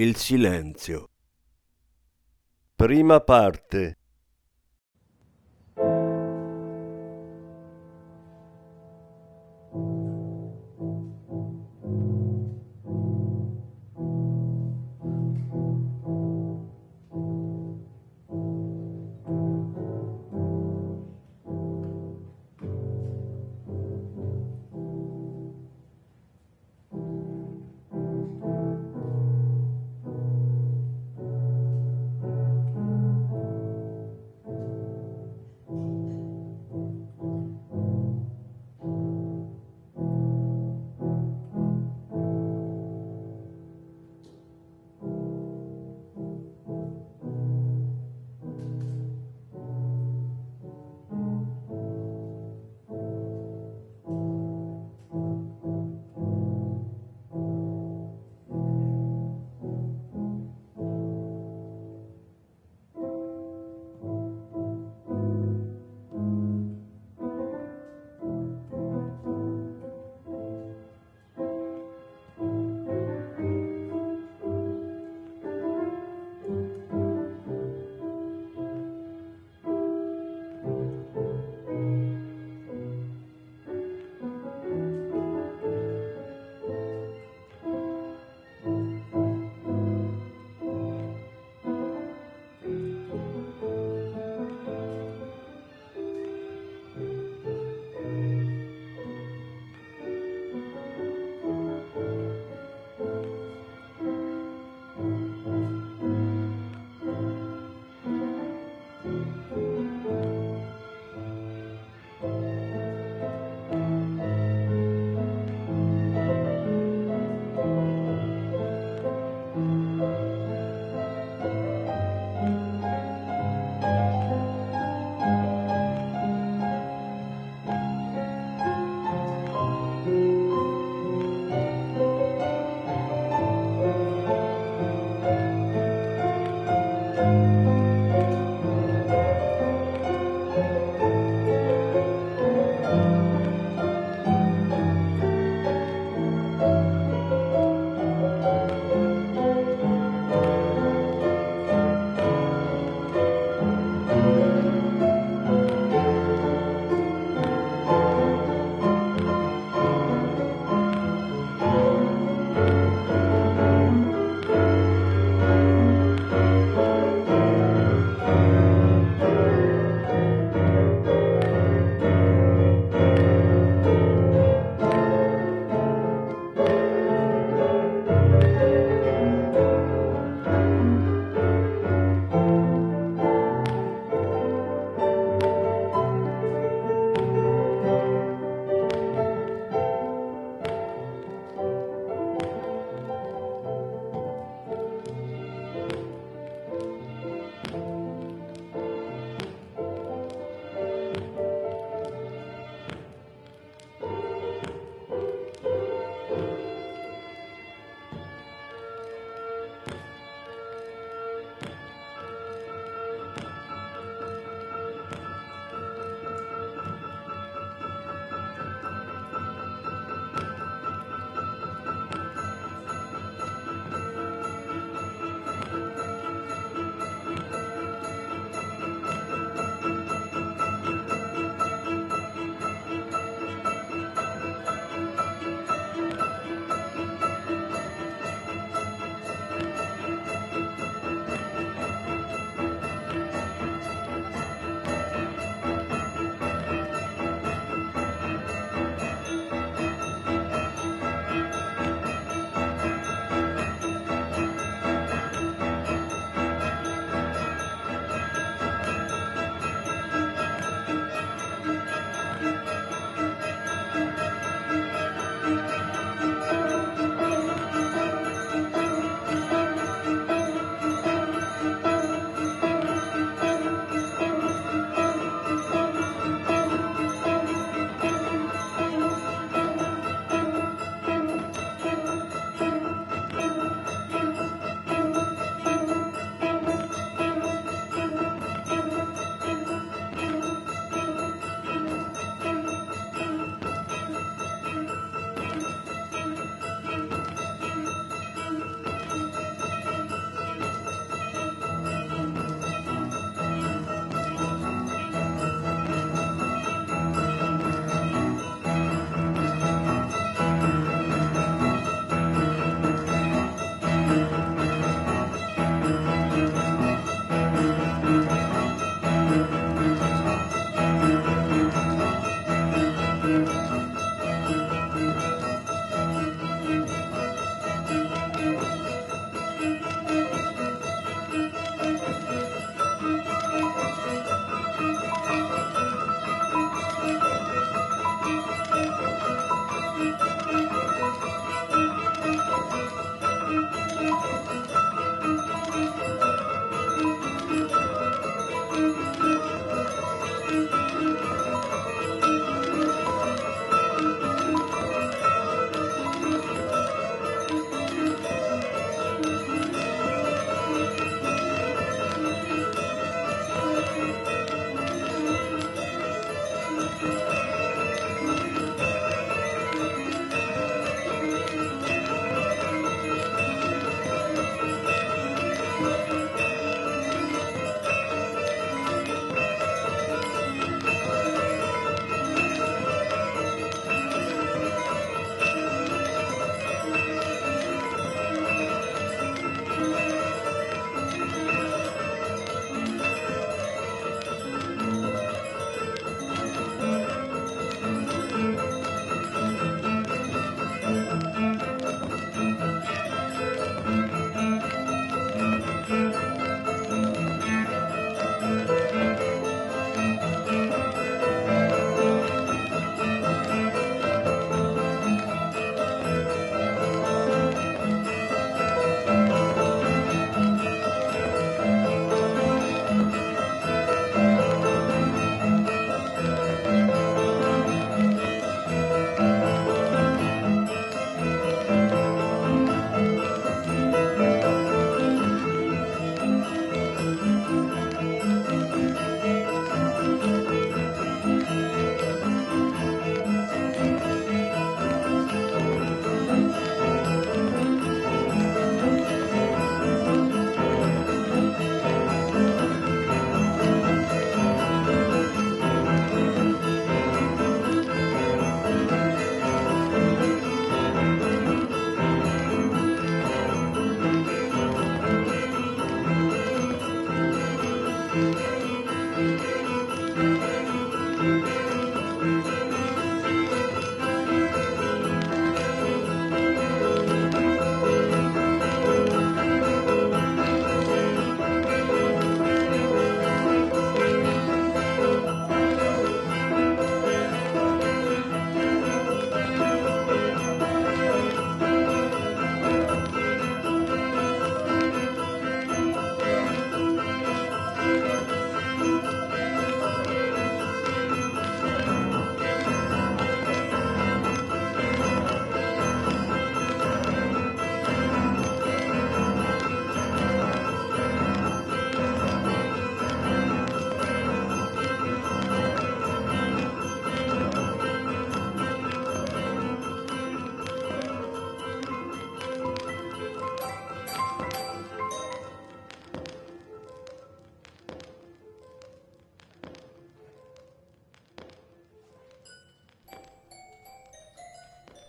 il silenzio. Prima parte.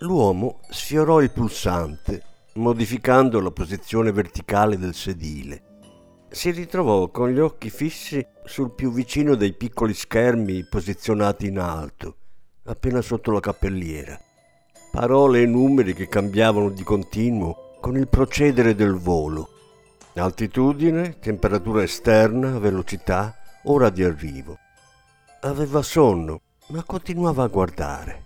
L'uomo sfiorò il pulsante, modificando la posizione verticale del sedile. Si ritrovò con gli occhi fissi sul più vicino dei piccoli schermi posizionati in alto, appena sotto la cappelliera. Parole e numeri che cambiavano di continuo con il procedere del volo. Altitudine, temperatura esterna, velocità, ora di arrivo. Aveva sonno, ma continuava a guardare.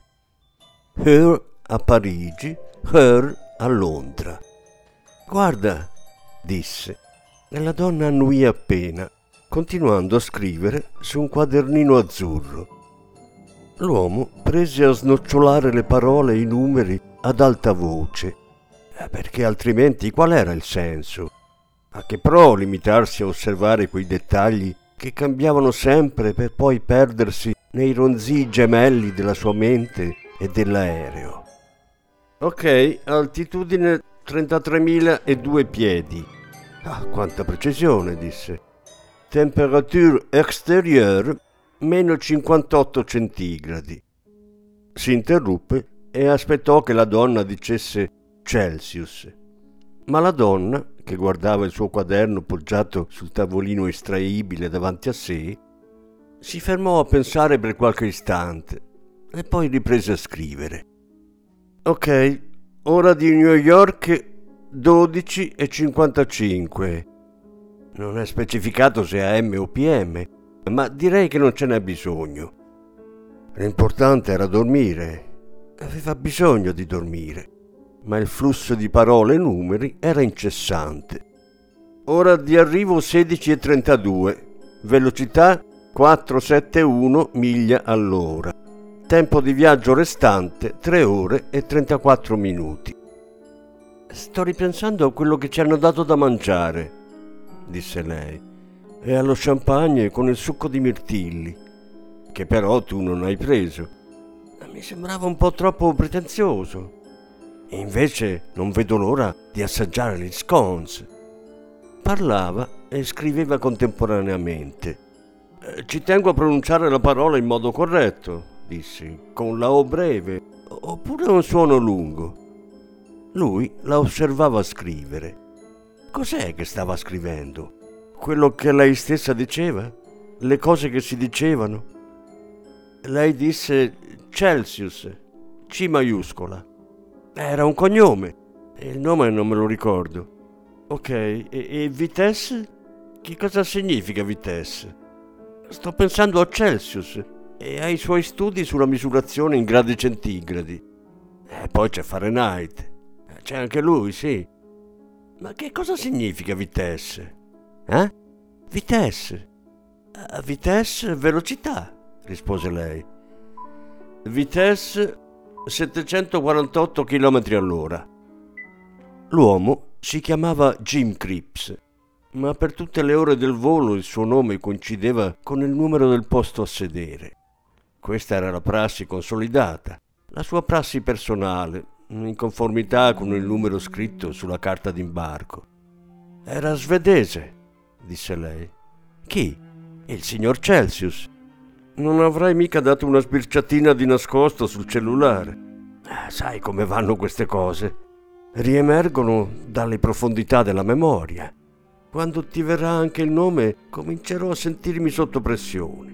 Her a Parigi, Her a Londra. Guarda, disse, e la donna annuì appena, continuando a scrivere su un quadernino azzurro. L'uomo prese a snocciolare le parole e i numeri ad alta voce, eh, perché altrimenti qual era il senso? A che pro limitarsi a osservare quei dettagli che cambiavano sempre per poi perdersi nei ronzii gemelli della sua mente e dell'aereo? Ok, altitudine 33.002 piedi. Ah, quanta precisione, disse. Temperature extérieure meno 58 centigradi. Si interruppe e aspettò che la donna dicesse Celsius. Ma la donna, che guardava il suo quaderno poggiato sul tavolino estraibile davanti a sé, si fermò a pensare per qualche istante e poi riprese a scrivere. Ok, ora di New York 12 e 55. Non è specificato se AM o PM, ma direi che non ce n'è bisogno. L'importante era dormire. Aveva bisogno di dormire ma il flusso di parole e numeri era incessante. Ora di arrivo 16.32, velocità 471 miglia all'ora. Tempo di viaggio restante 3 ore e 34 minuti. Sto ripensando a quello che ci hanno dato da mangiare, disse lei, e allo champagne con il succo di mirtilli, che però tu non hai preso. Mi sembrava un po' troppo pretenzioso. Invece non vedo l'ora di assaggiare gli scones. Parlava e scriveva contemporaneamente. Eh, ci tengo a pronunciare la parola in modo corretto, dissi, con la O breve, oppure un suono lungo. Lui la osservava scrivere. Cos'è che stava scrivendo? Quello che lei stessa diceva? Le cose che si dicevano? Lei disse Celsius, C maiuscola. Era un cognome. Il nome non me lo ricordo. Ok, e, e Vitesse? Che cosa significa Vitesse? Sto pensando a Celsius e ai suoi studi sulla misurazione in gradi centigradi. E poi c'è Fahrenheit. C'è anche lui, sì. Ma che cosa significa Vitesse? Eh? Vitesse. Uh, vitesse, velocità, rispose lei. Vitesse 748 km all'ora. L'uomo si chiamava Jim Cripps, ma per tutte le ore del volo il suo nome coincideva con il numero del posto a sedere. Questa era la prassi consolidata, la sua prassi personale, in conformità con il numero scritto sulla carta d'imbarco. Era svedese, disse lei. Chi? Il signor Celsius. Non avrai mica dato una sbirciatina di nascosto sul cellulare. Eh, sai come vanno queste cose. Riemergono dalle profondità della memoria. Quando ti verrà anche il nome, comincerò a sentirmi sotto pressione.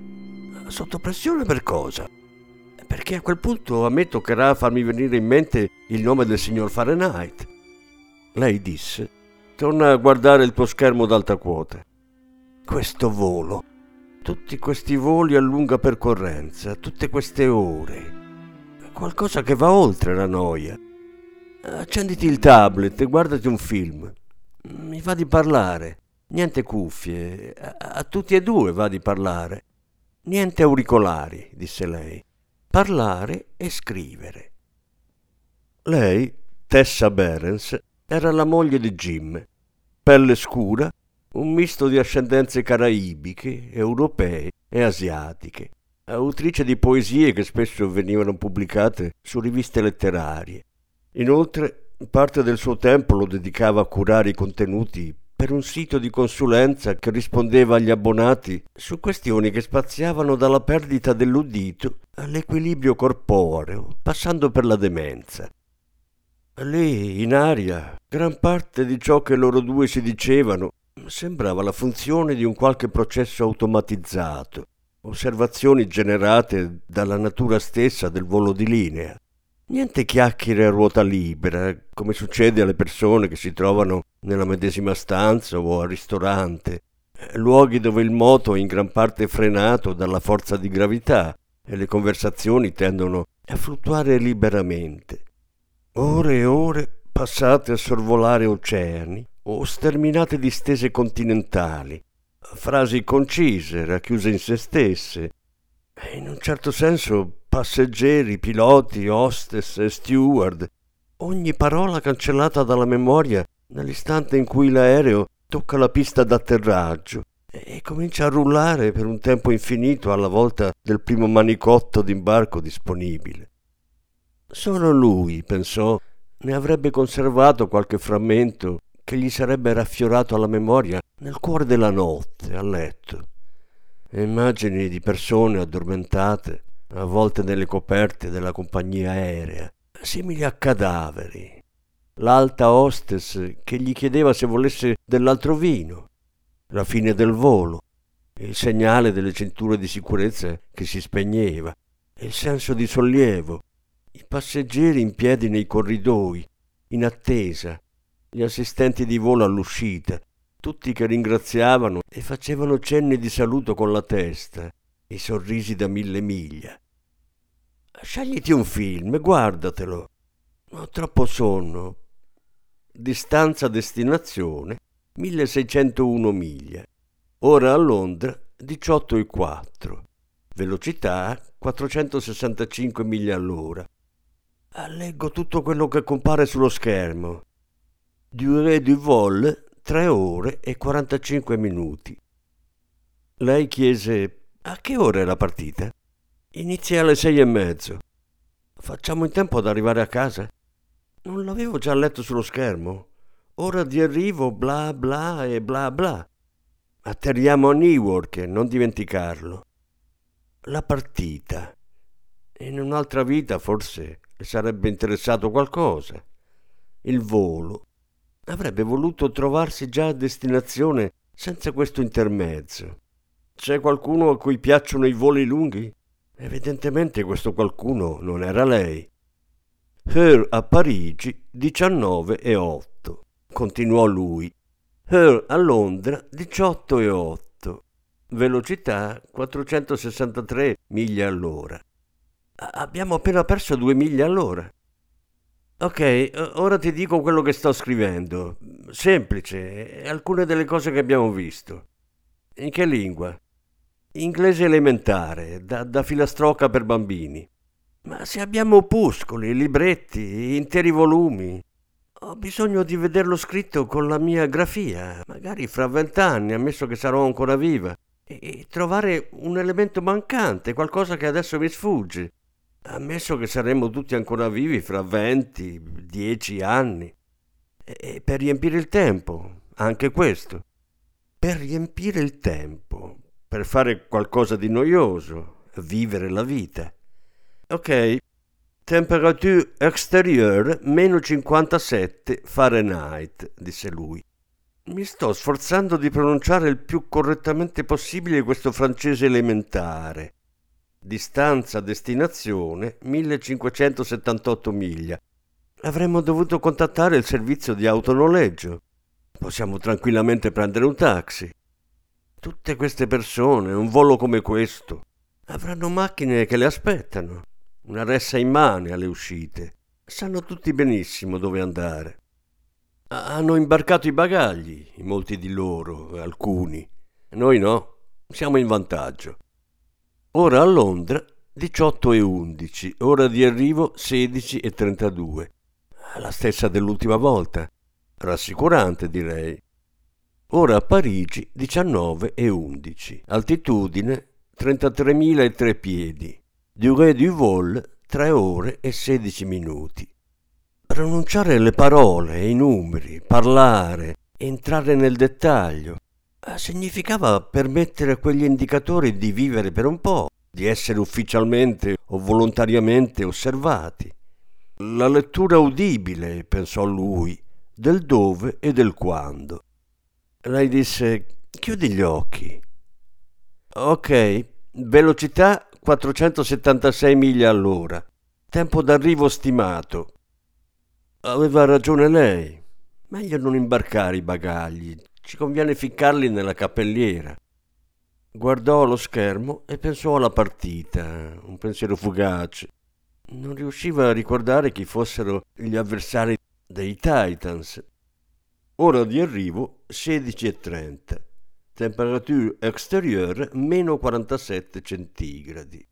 Sotto pressione per cosa? Perché a quel punto a me toccherà farmi venire in mente il nome del signor Fahrenheit. Lei disse: Torna a guardare il tuo schermo d'alta quota. Questo volo tutti questi voli a lunga percorrenza, tutte queste ore. Qualcosa che va oltre la noia. Accenditi il tablet e guardati un film. Mi va di parlare. Niente cuffie. A, a tutti e due va di parlare. Niente auricolari, disse lei. Parlare e scrivere. Lei, Tessa Berens, era la moglie di Jim. Pelle scura, un misto di ascendenze caraibiche, europee e asiatiche, autrice di poesie che spesso venivano pubblicate su riviste letterarie. Inoltre, parte del suo tempo lo dedicava a curare i contenuti per un sito di consulenza che rispondeva agli abbonati su questioni che spaziavano dalla perdita dell'udito all'equilibrio corporeo, passando per la demenza. Lì, in aria, gran parte di ciò che loro due si dicevano sembrava la funzione di un qualche processo automatizzato, osservazioni generate dalla natura stessa del volo di linea. Niente chiacchiere a ruota libera, come succede alle persone che si trovano nella medesima stanza o al ristorante, luoghi dove il moto è in gran parte frenato dalla forza di gravità e le conversazioni tendono a fluttuare liberamente. Ore e ore passate a sorvolare oceani o sterminate distese continentali, frasi concise, racchiuse in se stesse, in un certo senso passeggeri, piloti, hostess e steward, ogni parola cancellata dalla memoria nell'istante in cui l'aereo tocca la pista d'atterraggio e comincia a rullare per un tempo infinito alla volta del primo manicotto d'imbarco disponibile. Solo lui, pensò, ne avrebbe conservato qualche frammento che gli sarebbe raffiorato alla memoria nel cuore della notte, a letto. Immagini di persone addormentate, avvolte nelle coperte della compagnia aerea, simili a cadaveri. L'alta hostess che gli chiedeva se volesse dell'altro vino, la fine del volo, il segnale delle cinture di sicurezza che si spegneva, il senso di sollievo, i passeggeri in piedi nei corridoi, in attesa, gli assistenti di volo all'uscita, tutti che ringraziavano e facevano cenni di saluto con la testa, i sorrisi da mille miglia. Scegliti un film, guardatelo. Ho troppo sonno. Distanza destinazione 1601 miglia. Ora a Londra 18,4. Velocità 465 miglia all'ora. Leggo tutto quello che compare sullo schermo. Durée du vol 3 ore e 45 minuti. Lei chiese a che ora è la partita? Inizia alle sei e mezzo. Facciamo in tempo ad arrivare a casa? Non l'avevo già letto sullo schermo. Ora di arrivo, bla bla e bla bla. Atterriamo a Newark, non dimenticarlo. La partita. In un'altra vita forse le sarebbe interessato qualcosa. Il volo. Avrebbe voluto trovarsi già a destinazione senza questo intermezzo. C'è qualcuno a cui piacciono i voli lunghi? Evidentemente questo qualcuno non era lei. Her a Parigi 19 e 8, continuò lui. Her a Londra 18 e 8. Velocità 463 miglia all'ora. Abbiamo appena perso due miglia all'ora. Ok, ora ti dico quello che sto scrivendo. Semplice, alcune delle cose che abbiamo visto. In che lingua? Inglese elementare, da, da filastrocca per bambini. Ma se abbiamo opuscoli, libretti, interi volumi. Ho bisogno di vederlo scritto con la mia grafia, magari fra vent'anni, ammesso che sarò ancora viva, e trovare un elemento mancante, qualcosa che adesso mi sfugge. Ammesso che saremmo tutti ancora vivi fra venti, dieci anni. E per riempire il tempo, anche questo. Per riempire il tempo, per fare qualcosa di noioso, vivere la vita. Ok, temperature extérieure meno 57 Fahrenheit, disse lui. Mi sto sforzando di pronunciare il più correttamente possibile questo francese elementare. Distanza destinazione 1578 miglia. Avremmo dovuto contattare il servizio di autonoleggio. Possiamo tranquillamente prendere un taxi. Tutte queste persone, un volo come questo, avranno macchine che le aspettano, una ressa immane alle uscite. Sanno tutti benissimo dove andare. Hanno imbarcato i bagagli, molti di loro, alcuni. Noi no, siamo in vantaggio. Ora a Londra 18 e 11, ora di arrivo 16 e 32. La stessa dell'ultima volta. Rassicurante, direi. Ora a Parigi 19 e 11, altitudine 33.003 piedi, durée du vol 3 ore e 16 minuti. Pronunciare le parole, i numeri, parlare, entrare nel dettaglio, significava permettere a quegli indicatori di vivere per un po', di essere ufficialmente o volontariamente osservati. La lettura udibile, pensò lui, del dove e del quando. Lei disse chiudi gli occhi. Ok, velocità 476 miglia all'ora. Tempo d'arrivo stimato. Aveva ragione lei. Meglio non imbarcare i bagagli. Ci conviene ficcarli nella cappelliera. Guardò lo schermo e pensò alla partita, un pensiero fugace. Non riusciva a ricordare chi fossero gli avversari dei Titans. Ora di arrivo 16.30. Temperatura extérieure meno 47 centigradi.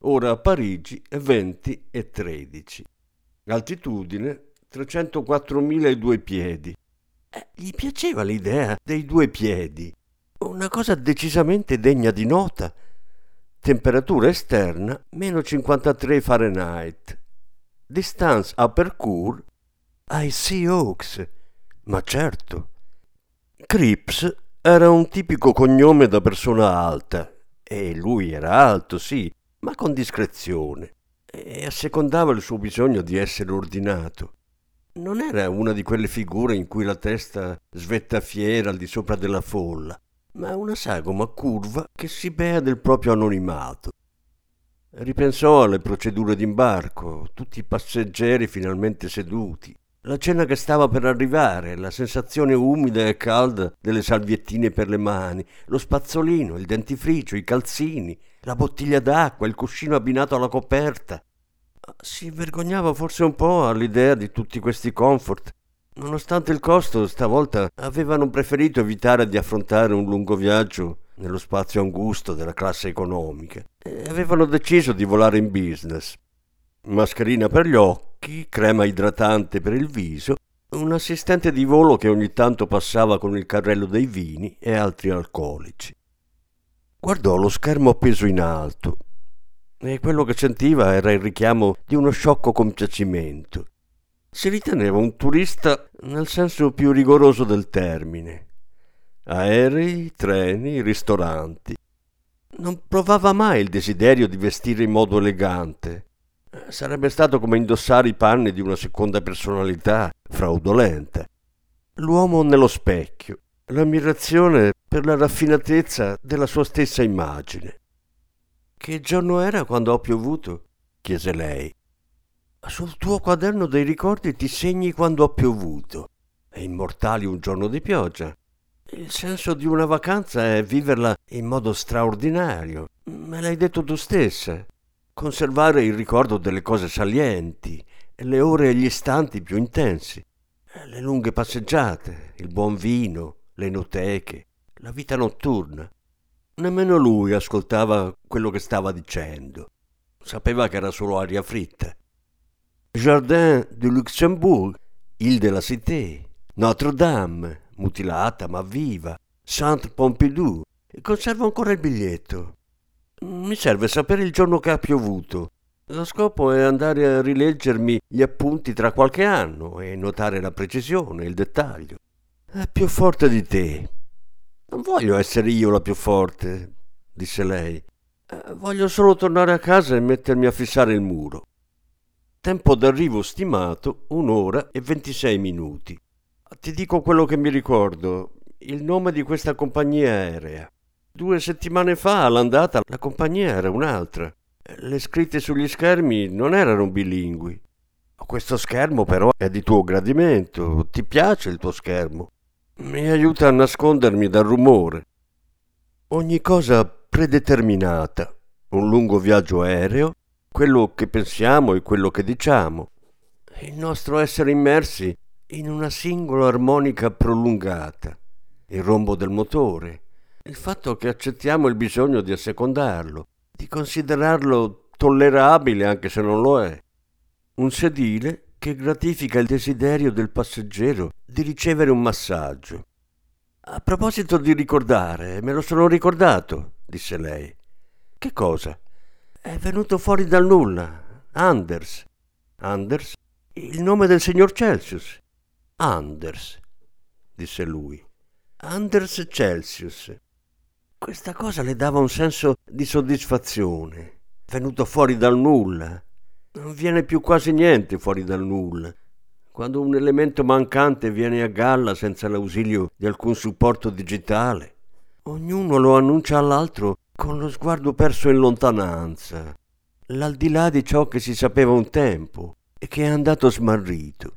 Ora a Parigi 20 e 13. Altitudine 304.002 piedi. Gli piaceva l'idea dei due piedi. Una cosa decisamente degna di nota. Temperatura esterna meno 53 Fahrenheit. Distance a percours ai Sea Oaks. Ma certo. Cripps era un tipico cognome da persona alta. E lui era alto, sì, ma con discrezione. E assecondava il suo bisogno di essere ordinato. Non era una di quelle figure in cui la testa svetta fiera al di sopra della folla, ma una sagoma curva che si bea del proprio anonimato. Ripensò alle procedure d'imbarco, tutti i passeggeri finalmente seduti, la cena che stava per arrivare, la sensazione umida e calda delle salviettine per le mani, lo spazzolino, il dentifricio, i calzini, la bottiglia d'acqua, il cuscino abbinato alla coperta, si vergognava forse un po' all'idea di tutti questi comfort. Nonostante il costo, stavolta avevano preferito evitare di affrontare un lungo viaggio nello spazio angusto della classe economica e avevano deciso di volare in business. Mascherina per gli occhi, crema idratante per il viso, un assistente di volo che ogni tanto passava con il carrello dei vini e altri alcolici. Guardò lo schermo appeso in alto e quello che sentiva era il richiamo di uno sciocco compiacimento. Si riteneva un turista nel senso più rigoroso del termine. Aerei, treni, ristoranti. Non provava mai il desiderio di vestire in modo elegante. Sarebbe stato come indossare i panni di una seconda personalità fraudolenta. L'uomo nello specchio, l'ammirazione per la raffinatezza della sua stessa immagine. Che giorno era quando ho piovuto? chiese lei. Sul tuo quaderno dei ricordi ti segni quando ho piovuto. E immortali un giorno di pioggia. Il senso di una vacanza è viverla in modo straordinario. Me l'hai detto tu stessa. Conservare il ricordo delle cose salienti, le ore e gli istanti più intensi, le lunghe passeggiate, il buon vino, le noteche, la vita notturna. Nemmeno lui ascoltava quello che stava dicendo. Sapeva che era solo aria fritta. Jardin du Luxembourg, Ile de la Cité, Notre-Dame, mutilata ma viva, Saint Pompidou. Conservo ancora il biglietto. Mi serve sapere il giorno che ha piovuto. Lo scopo è andare a rileggermi gli appunti tra qualche anno e notare la precisione, il dettaglio. È più forte di te, non voglio essere io la più forte, disse lei. Eh, voglio solo tornare a casa e mettermi a fissare il muro. Tempo d'arrivo stimato un'ora e ventisei minuti. Ti dico quello che mi ricordo, il nome di questa compagnia aerea. Due settimane fa all'andata la compagnia era un'altra. Le scritte sugli schermi non erano bilingui. Questo schermo però è di tuo gradimento. Ti piace il tuo schermo? Mi aiuta a nascondermi dal rumore. Ogni cosa predeterminata, un lungo viaggio aereo, quello che pensiamo e quello che diciamo, il nostro essere immersi in una singola armonica prolungata, il rombo del motore, il fatto che accettiamo il bisogno di assecondarlo, di considerarlo tollerabile anche se non lo è, un sedile che gratifica il desiderio del passeggero di ricevere un massaggio. A proposito di ricordare, me lo sono ricordato, disse lei. Che cosa? È venuto fuori dal nulla. Anders. Anders? Il nome del signor Celsius. Anders, disse lui. Anders Celsius. Questa cosa le dava un senso di soddisfazione. Venuto fuori dal nulla Non viene più quasi niente fuori dal nulla. Quando un elemento mancante viene a galla senza l'ausilio di alcun supporto digitale, ognuno lo annuncia all'altro con lo sguardo perso in lontananza, l'aldilà di ciò che si sapeva un tempo e che è andato smarrito.